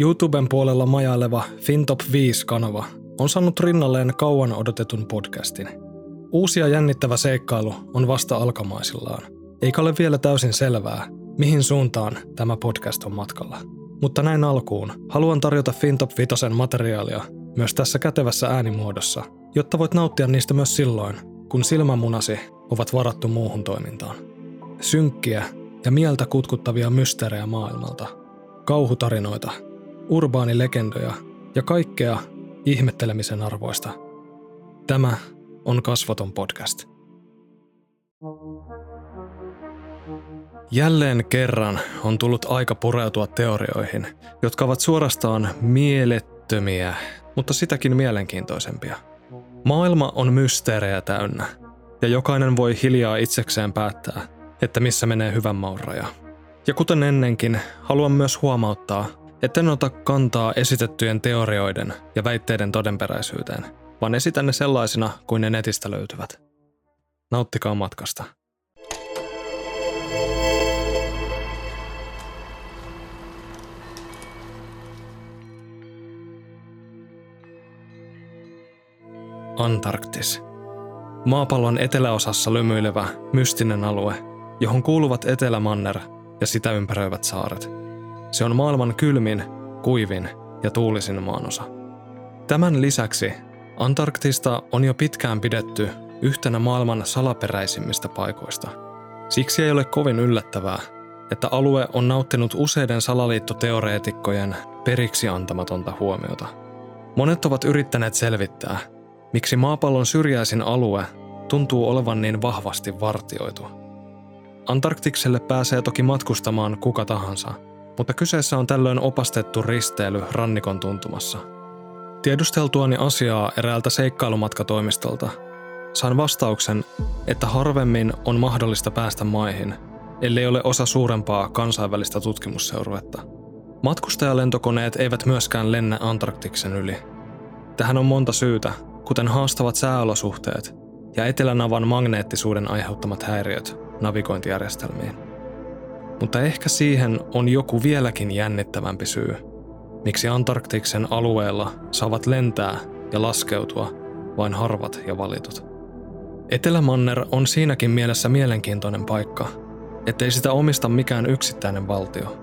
YouTuben puolella majaileva FinTop 5-kanava on saanut rinnalleen kauan odotetun podcastin. Uusi ja jännittävä seikkailu on vasta alkamaisillaan, eikä ole vielä täysin selvää, mihin suuntaan tämä podcast on matkalla. Mutta näin alkuun haluan tarjota FinTop 5 materiaalia myös tässä kätevässä äänimuodossa, jotta voit nauttia niistä myös silloin, kun silmämunasi ovat varattu muuhun toimintaan. Synkkiä ja mieltä kutkuttavia mysteerejä maailmalta, kauhutarinoita, urbaanilegendoja ja kaikkea ihmettelemisen arvoista. Tämä on Kasvoton podcast. Jälleen kerran on tullut aika pureutua teorioihin, jotka ovat suorastaan mielettömiä, mutta sitäkin mielenkiintoisempia. Maailma on mysteerejä täynnä, ja jokainen voi hiljaa itsekseen päättää, että missä menee hyvän maun raja. Ja kuten ennenkin, haluan myös huomauttaa, etten ota kantaa esitettyjen teorioiden ja väitteiden todenperäisyyteen, vaan esitän ne sellaisina kuin ne netistä löytyvät. Nauttikaa matkasta. Antarktis. Maapallon eteläosassa lymyilevä, mystinen alue, johon kuuluvat Etelämanner ja sitä ympäröivät saaret. Se on maailman kylmin, kuivin ja tuulisin maanosa. Tämän lisäksi Antarktista on jo pitkään pidetty yhtenä maailman salaperäisimmistä paikoista. Siksi ei ole kovin yllättävää, että alue on nauttinut useiden salaliittoteoreetikkojen periksi antamatonta huomiota. Monet ovat yrittäneet selvittää, miksi maapallon syrjäisin alue tuntuu olevan niin vahvasti vartioitu. Antarktikselle pääsee toki matkustamaan kuka tahansa, mutta kyseessä on tällöin opastettu risteily rannikon tuntumassa. Tiedusteltuani asiaa eräältä seikkailumatkatoimistolta, sain vastauksen, että harvemmin on mahdollista päästä maihin, ellei ole osa suurempaa kansainvälistä tutkimusseuruetta. Matkustajalentokoneet eivät myöskään lennä Antarktiksen yli. Tähän on monta syytä, kuten haastavat sääolosuhteet ja etelänavan magneettisuuden aiheuttamat häiriöt navigointijärjestelmiin. Mutta ehkä siihen on joku vieläkin jännittävämpi syy, miksi Antarktiksen alueella saavat lentää ja laskeutua vain harvat ja valitut. Etelämanner on siinäkin mielessä mielenkiintoinen paikka, ettei sitä omista mikään yksittäinen valtio.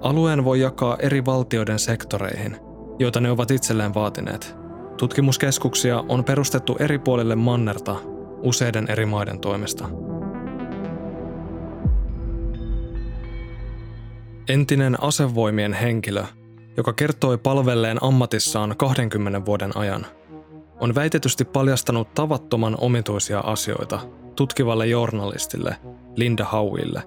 Alueen voi jakaa eri valtioiden sektoreihin, joita ne ovat itselleen vaatineet – Tutkimuskeskuksia on perustettu eri puolille mannerta useiden eri maiden toimesta. Entinen asevoimien henkilö, joka kertoi palvelleen ammatissaan 20 vuoden ajan, on väitetysti paljastanut tavattoman omituisia asioita tutkivalle journalistille Linda Howille.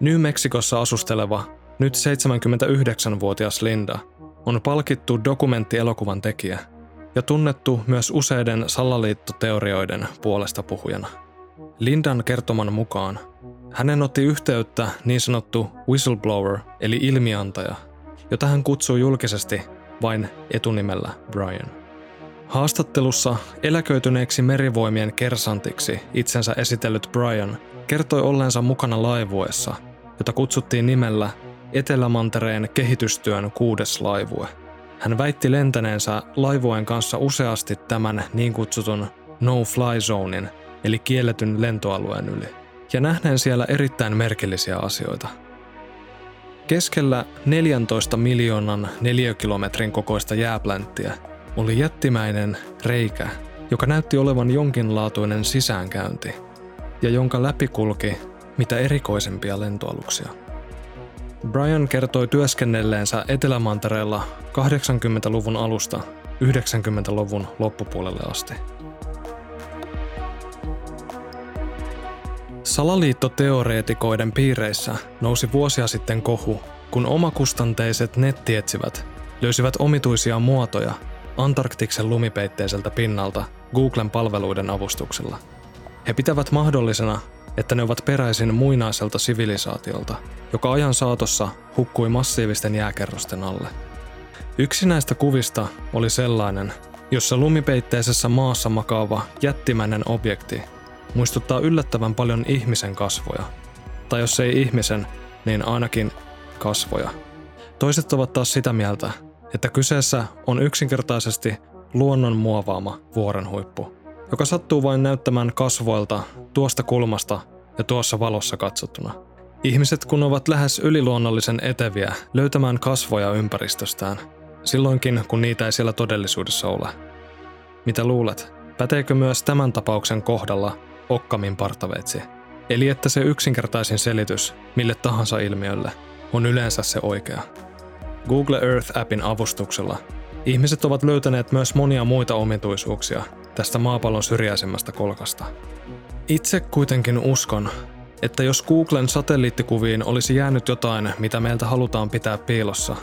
New Mexicossa asusteleva, nyt 79-vuotias Linda on palkittu dokumenttielokuvan tekijä – ja tunnettu myös useiden salaliittoteorioiden puolesta puhujana. Lindan kertoman mukaan hänen otti yhteyttä niin sanottu whistleblower eli ilmiantaja, jota hän kutsuu julkisesti vain etunimellä Brian. Haastattelussa eläköityneeksi merivoimien kersantiksi itsensä esitellyt Brian kertoi olleensa mukana laivuessa, jota kutsuttiin nimellä Etelämantereen kehitystyön kuudes laivue – hän väitti lentäneensä laivueen kanssa useasti tämän niin kutsutun no-fly zonein, eli kielletyn lentoalueen yli, ja nähneen siellä erittäin merkillisiä asioita. Keskellä 14 miljoonan neliökilometrin kokoista jääplänttiä oli jättimäinen reikä, joka näytti olevan jonkinlaatuinen sisäänkäynti, ja jonka läpi kulki mitä erikoisempia lentoaluksia. Brian kertoi työskennelleensä Etelämantereella 80-luvun alusta 90-luvun loppupuolelle asti. Salaliittoteoreetikoiden piireissä nousi vuosia sitten kohu, kun omakustanteiset nettietsivät löysivät omituisia muotoja Antarktiksen lumipeitteiseltä pinnalta Googlen palveluiden avustuksella. He pitävät mahdollisena, että ne ovat peräisin muinaiselta sivilisaatiolta, joka ajan saatossa hukkui massiivisten jääkerrosten alle. Yksi näistä kuvista oli sellainen, jossa lumipeitteisessä maassa makaava jättimäinen objekti muistuttaa yllättävän paljon ihmisen kasvoja. Tai jos ei ihmisen, niin ainakin kasvoja. Toiset ovat taas sitä mieltä, että kyseessä on yksinkertaisesti luonnon muovaama vuoren huippu, joka sattuu vain näyttämään kasvoilta tuosta kulmasta ja tuossa valossa katsottuna. Ihmiset kun ovat lähes yliluonnollisen eteviä löytämään kasvoja ympäristöstään, silloinkin kun niitä ei siellä todellisuudessa ole. Mitä luulet, päteekö myös tämän tapauksen kohdalla Okkamin partaveitsi? Eli että se yksinkertaisin selitys mille tahansa ilmiölle on yleensä se oikea. Google Earth-appin avustuksella ihmiset ovat löytäneet myös monia muita omituisuuksia tästä maapallon syrjäisemmästä kolkasta. Itse kuitenkin uskon, että jos Googlen satelliittikuviin olisi jäänyt jotain, mitä meiltä halutaan pitää piilossa,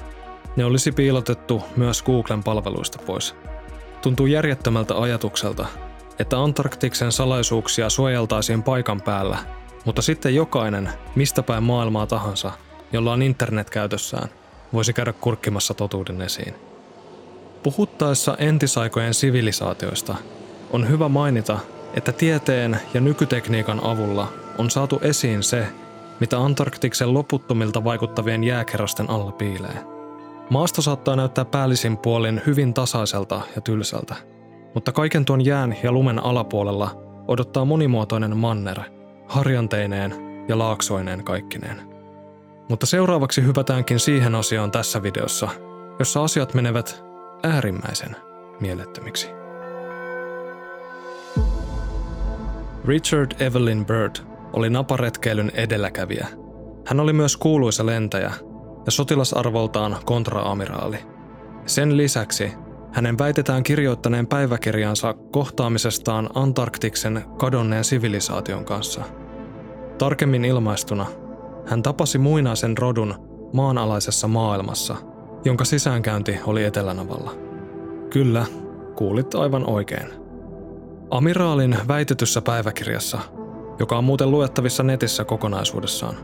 ne olisi piilotettu myös Googlen palveluista pois. Tuntuu järjettömältä ajatukselta, että Antarktiksen salaisuuksia suojeltaisiin paikan päällä, mutta sitten jokainen, mistä päin maailmaa tahansa, jolla on internet käytössään, voisi käydä kurkkimassa totuuden esiin. Puhuttaessa entisaikojen sivilisaatioista on hyvä mainita, että tieteen ja nykytekniikan avulla on saatu esiin se, mitä Antarktiksen loputtomilta vaikuttavien jääkerrosten alla piilee. Maasto saattaa näyttää päällisin puolin hyvin tasaiselta ja tylsältä, mutta kaiken tuon jään ja lumen alapuolella odottaa monimuotoinen manner, harjanteineen ja laaksoineen kaikkineen. Mutta seuraavaksi hypätäänkin siihen osioon tässä videossa, jossa asiat menevät äärimmäisen mielettömiksi. Richard Evelyn Bird oli naparetkeilyn edelläkävijä. Hän oli myös kuuluisa lentäjä ja sotilasarvoltaan kontraamiraali. Sen lisäksi hänen väitetään kirjoittaneen päiväkirjansa kohtaamisestaan Antarktiksen kadonneen sivilisaation kanssa. Tarkemmin ilmaistuna, hän tapasi muinaisen rodun maanalaisessa maailmassa, jonka sisäänkäynti oli Etelänavalla. Kyllä, kuulit aivan oikein. Amiraalin väitetyssä päiväkirjassa, joka on muuten luettavissa netissä kokonaisuudessaan,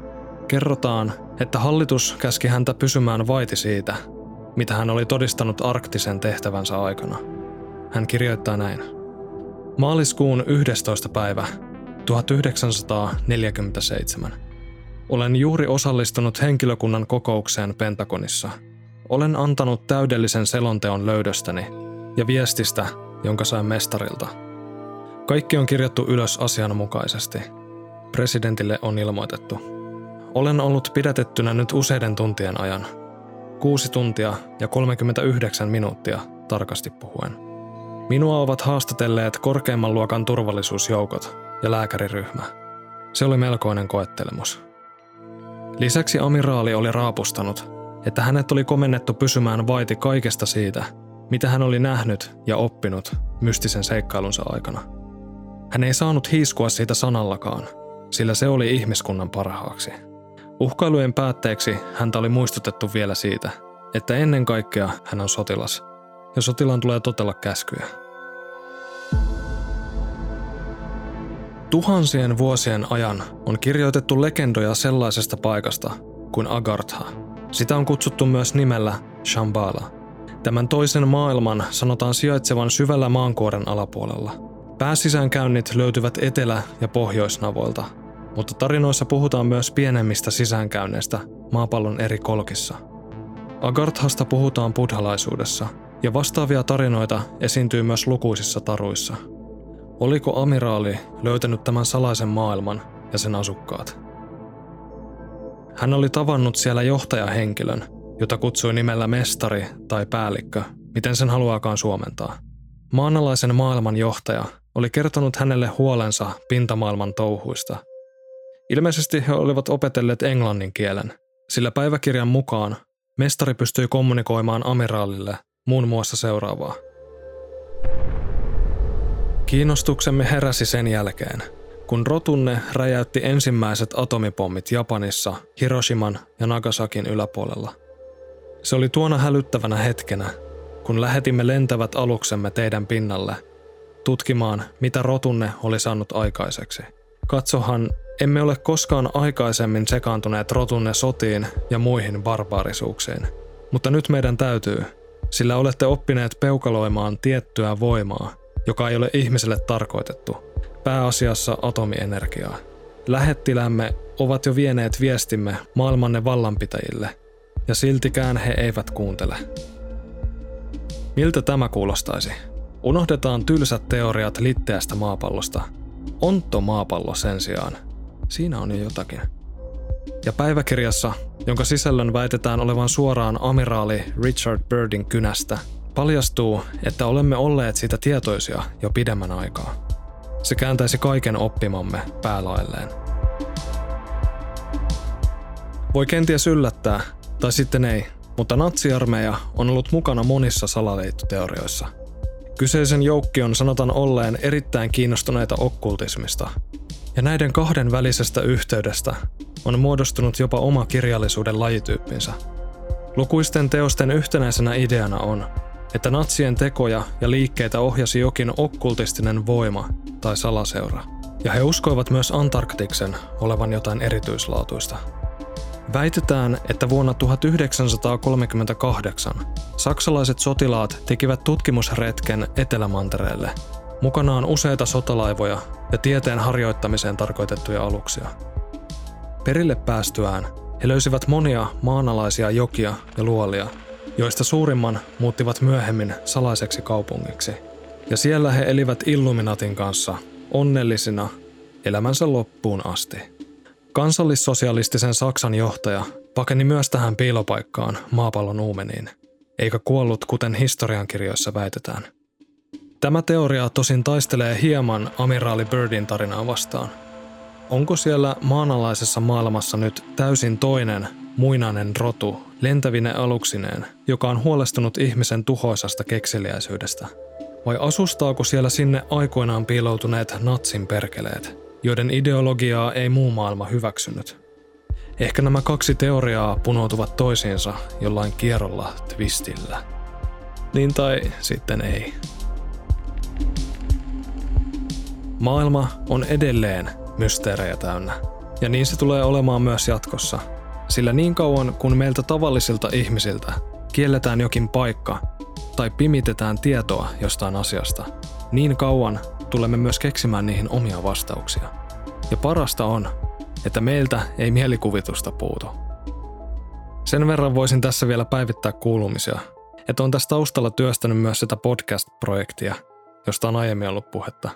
kerrotaan, että hallitus käski häntä pysymään vaiti siitä, mitä hän oli todistanut arktisen tehtävänsä aikana. Hän kirjoittaa näin. Maaliskuun 11. päivä 1947. Olen juuri osallistunut henkilökunnan kokoukseen Pentagonissa. Olen antanut täydellisen selonteon löydöstäni ja viestistä, jonka sain mestarilta. Kaikki on kirjattu ylös asianmukaisesti. Presidentille on ilmoitettu. Olen ollut pidätettynä nyt useiden tuntien ajan. Kuusi tuntia ja 39 minuuttia tarkasti puhuen. Minua ovat haastatelleet korkeimman luokan turvallisuusjoukot ja lääkäriryhmä. Se oli melkoinen koettelemus. Lisäksi amiraali oli raapustanut, että hänet oli komennettu pysymään vaiti kaikesta siitä, mitä hän oli nähnyt ja oppinut mystisen seikkailunsa aikana. Hän ei saanut hiiskua siitä sanallakaan, sillä se oli ihmiskunnan parhaaksi. Uhkailujen päätteeksi häntä oli muistutettu vielä siitä, että ennen kaikkea hän on sotilas, ja sotilaan tulee totella käskyjä. Tuhansien vuosien ajan on kirjoitettu legendoja sellaisesta paikasta kuin Agartha. Sitä on kutsuttu myös nimellä Shambhala. Tämän toisen maailman sanotaan sijaitsevan syvällä maankuoren alapuolella. Pääsisäänkäynnit löytyvät etelä- ja pohjoisnavoilta, mutta tarinoissa puhutaan myös pienemmistä sisäänkäynneistä maapallon eri kolkissa. Agarthasta puhutaan buddhalaisuudessa, ja vastaavia tarinoita esiintyy myös lukuisissa taruissa – Oliko amiraali löytänyt tämän salaisen maailman ja sen asukkaat? Hän oli tavannut siellä johtajahenkilön, jota kutsui nimellä mestari tai päällikkö, miten sen haluaakaan suomentaa. Maanalaisen maailman johtaja oli kertonut hänelle huolensa pintamaailman touhuista. Ilmeisesti he olivat opetelleet englannin kielen, sillä päiväkirjan mukaan mestari pystyi kommunikoimaan amiraalille muun muassa seuraavaa. Kiinnostuksemme heräsi sen jälkeen, kun Rotunne räjäytti ensimmäiset atomipommit Japanissa, Hiroshiman ja Nagasakin yläpuolella. Se oli tuona hälyttävänä hetkenä, kun lähetimme lentävät aluksemme teidän pinnalle, tutkimaan, mitä Rotunne oli saanut aikaiseksi. Katsohan, emme ole koskaan aikaisemmin sekaantuneet Rotunne sotiin ja muihin barbaarisuuksiin. Mutta nyt meidän täytyy, sillä olette oppineet peukaloimaan tiettyä voimaa – joka ei ole ihmiselle tarkoitettu, pääasiassa atomienergiaa. Lähettilämme ovat jo vieneet viestimme maailmanne vallanpitäjille, ja siltikään he eivät kuuntele. Miltä tämä kuulostaisi? Unohdetaan tylsät teoriat litteästä maapallosta. Ontto maapallo sen sijaan. Siinä on jo jotakin. Ja päiväkirjassa, jonka sisällön väitetään olevan suoraan amiraali Richard Birdin kynästä, paljastuu, että olemme olleet siitä tietoisia jo pidemmän aikaa. Se kääntäisi kaiken oppimamme päälailleen. Voi kenties yllättää, tai sitten ei, mutta natsiarmeija on ollut mukana monissa salaliittoteorioissa. Kyseisen joukkion sanotaan olleen erittäin kiinnostuneita okkultismista, ja näiden kahden välisestä yhteydestä on muodostunut jopa oma kirjallisuuden lajityyppinsä. Lukuisten teosten yhtenäisenä ideana on, että natsien tekoja ja liikkeitä ohjasi jokin okkultistinen voima tai salaseura, ja he uskoivat myös Antarktiksen olevan jotain erityislaatuista. Väitetään, että vuonna 1938 saksalaiset sotilaat tekivät tutkimusretken Etelämantereelle, mukanaan useita sotalaivoja ja tieteen harjoittamiseen tarkoitettuja aluksia. Perille päästyään he löysivät monia maanalaisia jokia ja luolia, joista suurimman muuttivat myöhemmin salaiseksi kaupungiksi. Ja siellä he elivät Illuminatin kanssa onnellisina elämänsä loppuun asti. Kansallissosialistisen Saksan johtaja pakeni myös tähän piilopaikkaan maapallon uumeniin, eikä kuollut kuten historiankirjoissa väitetään. Tämä teoria tosin taistelee hieman amiraali Birdin tarinaa vastaan. Onko siellä maanalaisessa maailmassa nyt täysin toinen, muinainen rotu, lentävine aluksineen, joka on huolestunut ihmisen tuhoisasta kekseliäisyydestä? Vai asustaako siellä sinne aikoinaan piiloutuneet natsin perkeleet – joiden ideologiaa ei muu maailma hyväksynyt. Ehkä nämä kaksi teoriaa punoutuvat toisiinsa jollain kierrolla twistillä. Niin tai sitten ei. Maailma on edelleen mysteerejä täynnä. Ja niin se tulee olemaan myös jatkossa. Sillä niin kauan kun meiltä tavallisilta ihmisiltä kielletään jokin paikka tai pimitetään tietoa jostain asiasta, niin kauan tulemme myös keksimään niihin omia vastauksia. Ja parasta on, että meiltä ei mielikuvitusta puutu. Sen verran voisin tässä vielä päivittää kuulumisia, että on tässä taustalla työstänyt myös sitä podcast-projektia, josta on aiemmin ollut puhetta.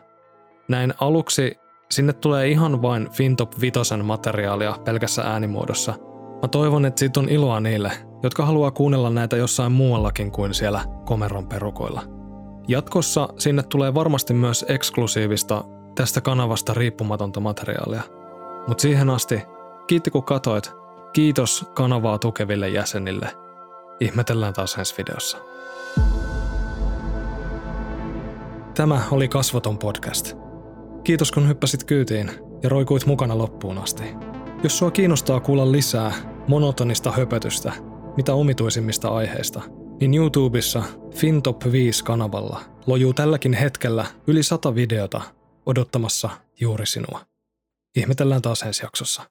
Näin aluksi sinne tulee ihan vain Fintop Vitosen materiaalia pelkässä äänimuodossa. Mä toivon, että siitä on iloa niille, jotka haluaa kuunnella näitä jossain muuallakin kuin siellä komeron perukoilla – Jatkossa sinne tulee varmasti myös eksklusiivista tästä kanavasta riippumatonta materiaalia. Mutta siihen asti, kiitti kun katoit. Kiitos kanavaa tukeville jäsenille. Ihmetellään taas ensi videossa. Tämä oli Kasvoton podcast. Kiitos kun hyppäsit kyytiin ja roikuit mukana loppuun asti. Jos sua kiinnostaa kuulla lisää monotonista höpötystä, mitä omituisimmista aiheista – niin YouTubessa FinTop 5-kanavalla lojuu tälläkin hetkellä yli sata videota odottamassa juuri sinua. Ihmetellään taas ensi jaksossa.